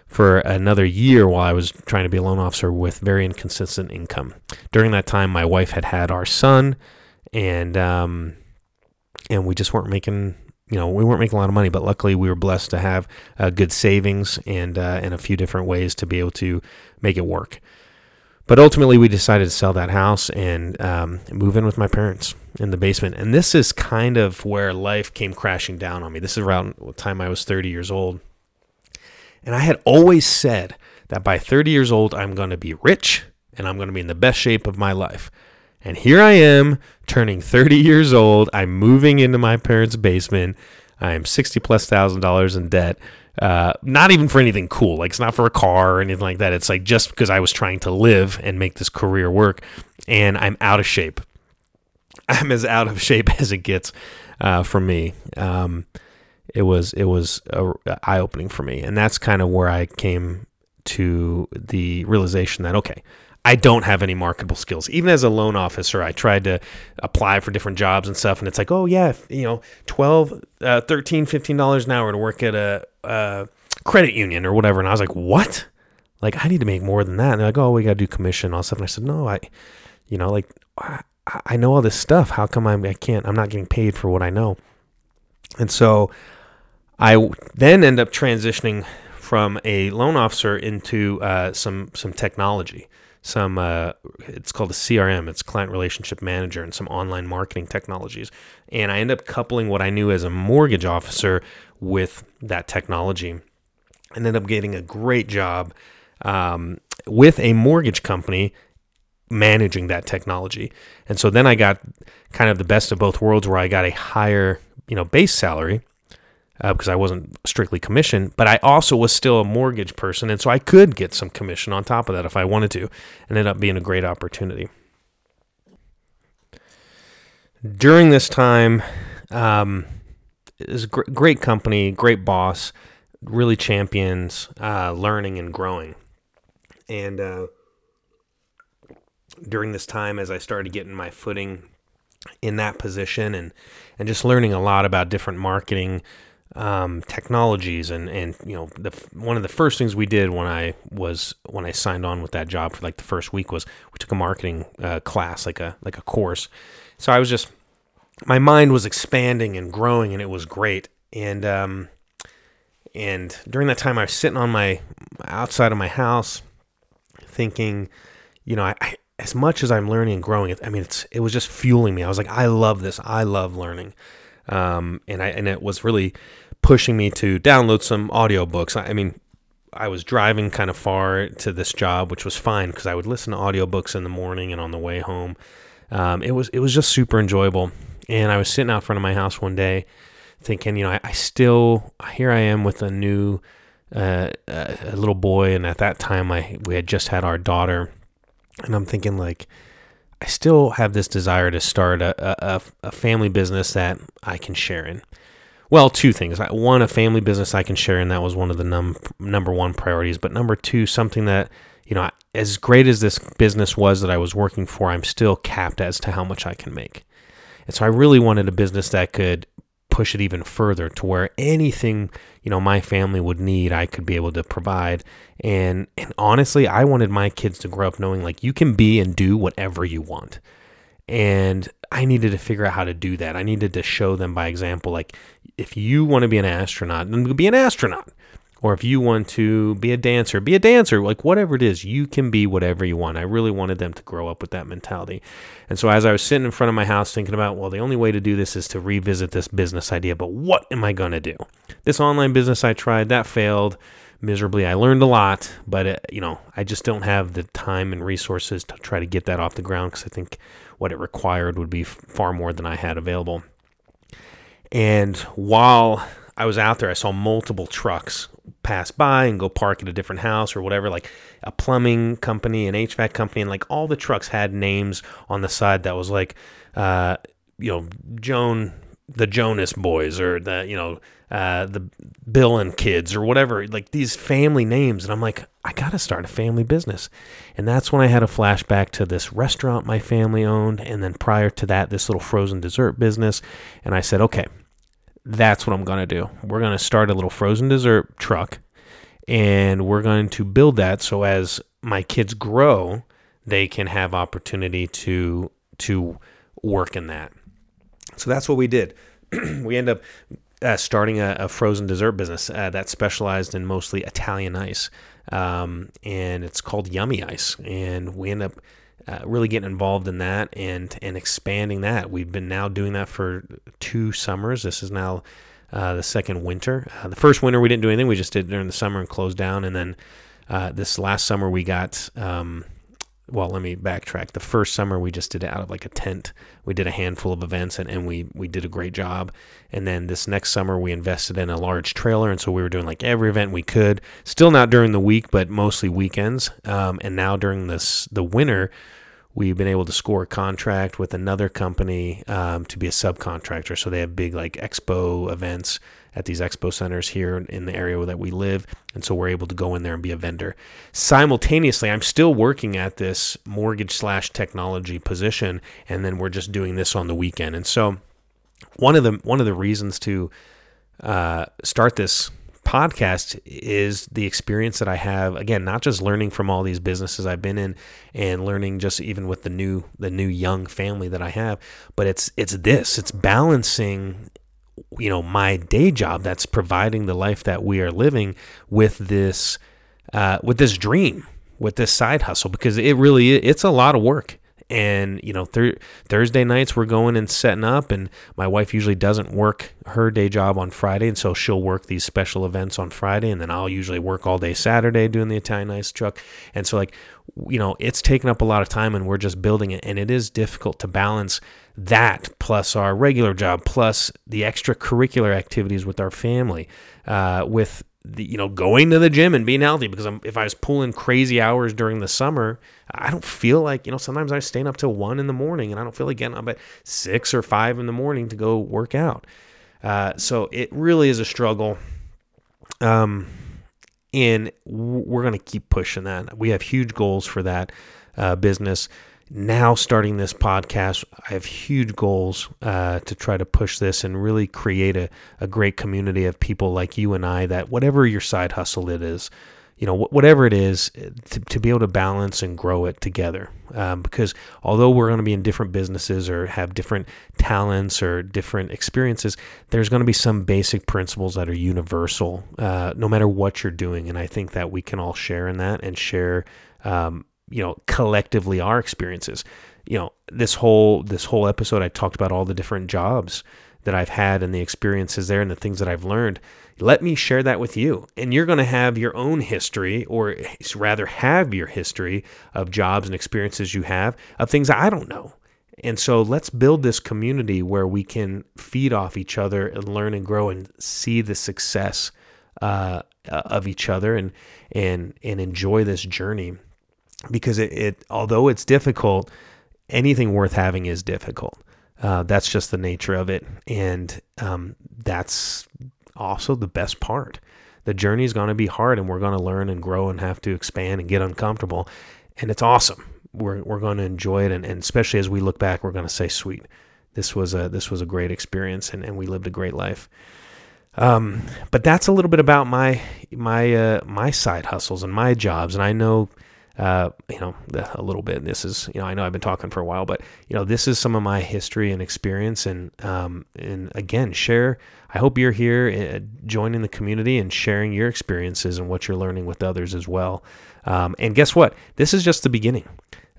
for another year while I was trying to be a loan officer with very inconsistent income. During that time, my wife had had our son, and um, and we just weren't making you know we weren't making a lot of money. But luckily, we were blessed to have uh, good savings and uh, and a few different ways to be able to make it work. But ultimately, we decided to sell that house and um, move in with my parents in the basement. And this is kind of where life came crashing down on me. This is around the time I was 30 years old. And I had always said that by 30 years old, I'm going to be rich and I'm going to be in the best shape of my life. And here I am, turning 30 years old. I'm moving into my parents' basement. I am 60 plus thousand dollars in debt. Uh, not even for anything cool. Like it's not for a car or anything like that. It's like just because I was trying to live and make this career work, and I'm out of shape. I'm as out of shape [LAUGHS] as it gets uh, for me. Um, it was it was eye opening for me, and that's kind of where I came to the realization that okay, I don't have any marketable skills. Even as a loan officer, I tried to apply for different jobs and stuff. And it's like, oh, yeah, you know, 12, uh, 13, $15 an hour to work at a, a credit union or whatever. And I was like, what? Like, I need to make more than that. And they're like, oh, we got to do commission all stuff. And I said, no, I, you know, like, I, I know all this stuff. How come I'm, I can't, I'm not getting paid for what I know? And so I then end up transitioning from a loan officer into uh, some some technology some uh, it's called a crm it's client relationship manager and some online marketing technologies. And i end up coupling what i knew as a mortgage officer with that technology and end up getting a great job um, with a mortgage company managing that technology. And so then i got kind of the best of both worlds where i got a higher you know base salary uh, because I wasn't strictly commission, but I also was still a mortgage person, and so I could get some commission on top of that if I wanted to, and ended up being a great opportunity. During this time, um, it was a gr- great company, great boss, really champions uh, learning and growing, and uh, during this time, as I started getting my footing in that position and and just learning a lot about different marketing um, technologies and and you know the one of the first things we did when I was when I signed on with that job for like the first week was we took a marketing uh, class like a like a course. So I was just my mind was expanding and growing and it was great and um, and during that time I was sitting on my outside of my house thinking you know I, I as much as I'm learning and growing, I mean, it's it was just fueling me. I was like, I love this. I love learning um, and I and it was really pushing me to download some audiobooks. I, I mean, I was driving kind of far to this job, which was fine because I would listen to audiobooks in the morning and on the way home. Um, it was it was just super enjoyable. And I was sitting out front of my house one day, thinking, you know, I, I still here I am with a new uh, a little boy, and at that time I we had just had our daughter, and I'm thinking like I still have this desire to start a, a, a family business that I can share in. Well, two things. One, a family business I can share in. That was one of the num- number one priorities. But number two, something that, you know, as great as this business was that I was working for, I'm still capped as to how much I can make. And so I really wanted a business that could push it even further to where anything you know my family would need I could be able to provide. And and honestly I wanted my kids to grow up knowing like you can be and do whatever you want. And I needed to figure out how to do that. I needed to show them by example like if you want to be an astronaut then be an astronaut or if you want to be a dancer, be a dancer. Like whatever it is, you can be whatever you want. I really wanted them to grow up with that mentality. And so as I was sitting in front of my house thinking about, well, the only way to do this is to revisit this business idea, but what am I going to do? This online business I tried, that failed miserably. I learned a lot, but it, uh, you know, I just don't have the time and resources to try to get that off the ground because I think what it required would be far more than I had available. And while I was out there, I saw multiple trucks pass by and go park at a different house or whatever, like a plumbing company, an HVAC company, and like all the trucks had names on the side that was like, uh, you know, Joan the Jonas Boys or the you know uh, the Bill and Kids or whatever, like these family names. And I'm like, I got to start a family business. And that's when I had a flashback to this restaurant my family owned. And then prior to that, this little frozen dessert business. And I said, okay, that's what I'm going to do. We're going to start a little frozen dessert truck and we're going to build that so as my kids grow, they can have opportunity to to work in that. So that's what we did. [CLEARS THROAT] we end up uh, starting a, a, frozen dessert business uh, that specialized in mostly Italian ice, um, and it's called Yummy Ice. And we end up uh, really getting involved in that and and expanding that. We've been now doing that for two summers. This is now uh, the second winter. Uh, the first winter we didn't do anything. We just did during the summer and closed down. And then uh, this last summer we got um, well, let me backtrack. The first summer we just did it out of like a tent. We did a handful of events and, and we we did a great job. And then this next summer we invested in a large trailer, and so we were doing like every event we could. Still not during the week, but mostly weekends. Um, and now during this the winter, we've been able to score a contract with another company um, to be a subcontractor. So they have big like expo events at these expo centers here in the area that we live. And so we're able to go in there and be a vendor. Simultaneously, I'm still working at this mortgage slash technology position, and then we're just doing this on the weekend. And so one of the one of the reasons to uh, start this podcast is the experience that I have again not just learning from all these businesses I've been in and learning just even with the new the new young family that I have but it's it's this it's balancing you know my day job that's providing the life that we are living with this uh, with this dream with this side hustle because it really it's a lot of work and you know thursday nights we're going and setting up and my wife usually doesn't work her day job on friday and so she'll work these special events on friday and then i'll usually work all day saturday doing the italian ice truck. And so like you know it's taken up a lot of time and we're just building it and it is difficult to balance that plus our regular job plus the extracurricular activities with our family uh, with the, you know going to the gym and being healthy because I'm, if I was pulling crazy hours during the summer I don't feel like you know sometimes I staying up till one in the morning and I don't feel like getting up at six or five in the morning to go work out. Uh, so it really is a struggle. Um, and we're going to keep pushing that. We have huge goals for that uh, business now starting this podcast, I have huge goals uh, to try to push this and really create a, a great community of people like you and I that whatever your side hustle it is, you know, whatever it is, to, to be able to balance and grow it together. Um, because although we're going to be in different businesses or have different talents or different experiences, there's going to be some basic principles that are universal, uh, no matter what you're doing. And I think that we can all share in that and share um, you know collectively our experiences. You know this whole this whole episode i talked about all the different jobs that i've had and the experiences there and the things that i've learned. Let me share that with you. And you're going to have your own history or rather have your history of jobs and experiences you have of things i don't know. And so let's build this community where we can feed off each other and learn and grow and see the success uh, of each other and and and enjoy this journey because it, it although it's difficult, anything worth having is difficult. Uh, that's just the nature of it, and um, that's also the best part. The journey is going to be hard, and we're going to learn and grow and have to expand and get uncomfortable, and it's awesome. We're we're going to enjoy it, and, and especially as we look back, we're going to say, "Sweet, this was a this was a great experience, and, and we lived a great life." Um, but that's a little bit about my my uh, my side hustles and my jobs, and I know uh, you know, a little bit. This is, you know, I know I've been talking for a while, but you know, this is some of my history and experience, and um, and again, share. I hope you're here uh, joining the community and sharing your experiences and what you're learning with others as well. Um, and guess what? This is just the beginning.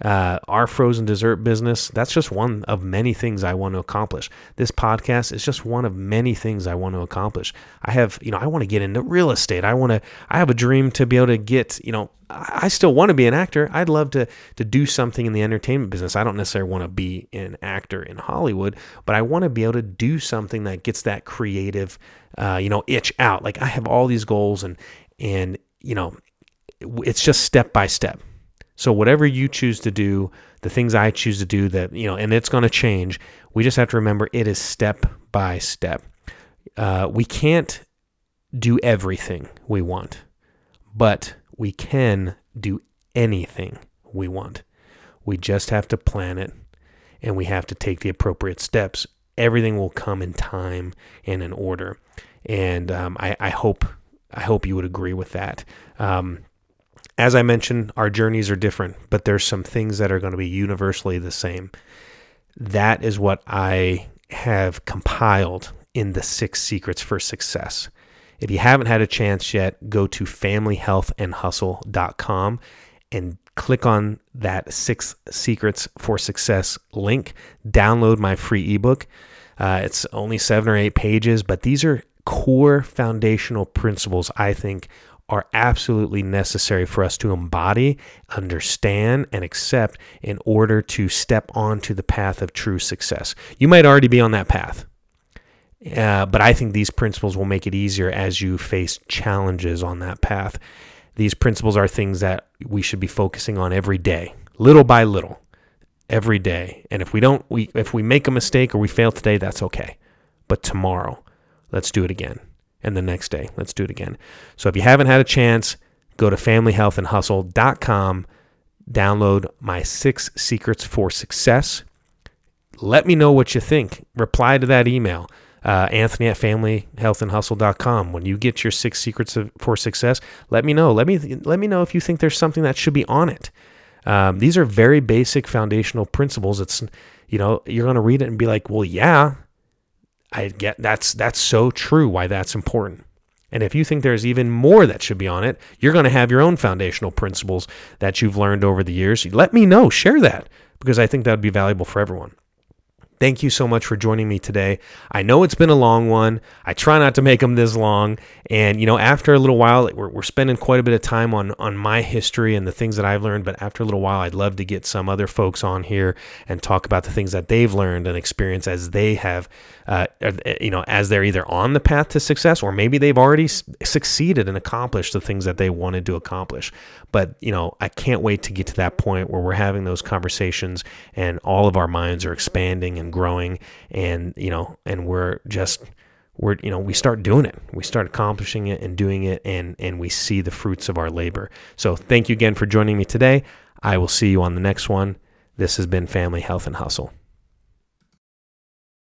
Uh, our frozen dessert business, that's just one of many things I want to accomplish. This podcast is just one of many things I want to accomplish. I have, you know, I want to get into real estate. I want to, I have a dream to be able to get, you know, I still want to be an actor. I'd love to to do something in the entertainment business. I don't necessarily want to be an actor in Hollywood, but I want to be able to do something that gets that creative, uh, you know, itch out. Like I have all these goals, and and you know, it's just step by step. So whatever you choose to do, the things I choose to do that, you know, and it's going to change. We just have to remember it is step by step. Uh, we can't do everything we want, but we can do anything we want. We just have to plan it and we have to take the appropriate steps. Everything will come in time and in order. And um, I, I, hope I hope you would agree with that. Um, as I mentioned, our journeys are different, but there's some things that are going to be universally the same. That is what I have compiled in the six secrets for success. If you haven't had a chance yet, go to familyhealthandhustle.com and click on that six secrets for success link. Download my free ebook. Uh, it's only seven or eight pages, but these are core foundational principles I think are absolutely necessary for us to embody, understand, and accept in order to step onto the path of true success. You might already be on that path. Uh, but I think these principles will make it easier as you face challenges on that path. These principles are things that we should be focusing on every day, little by little, every day. And if we don't, we if we make a mistake or we fail today, that's okay. But tomorrow, let's do it again and the next day. Let's do it again. So if you haven't had a chance, go to familyhealthandhustle.com, download my six secrets for success. Let me know what you think. Reply to that email, uh, Anthony at familyhealthandhustle.com. When you get your six secrets of, for success, let me know. Let me let me know if you think there's something that should be on it. Um, these are very basic foundational principles. It's you know you're going to read it and be like, well, yeah, I get that's that's so true why that's important. And if you think there's even more that should be on it, you're going to have your own foundational principles that you've learned over the years. Let me know, share that because I think that would be valuable for everyone. Thank you so much for joining me today. I know it's been a long one. I try not to make them this long. And, you know, after a little while, we're, we're spending quite a bit of time on, on my history and the things that I've learned. But after a little while, I'd love to get some other folks on here and talk about the things that they've learned and experienced as they have, uh, uh you know, as they're either on the path to success or maybe they've already succeeded and accomplished the things that they wanted to accomplish. But, you know, I can't wait to get to that point where we're having those conversations and all of our minds are expanding and and growing and you know and we're just we're you know we start doing it. We start accomplishing it and doing it and and we see the fruits of our labor. So thank you again for joining me today. I will see you on the next one. This has been family health and hustle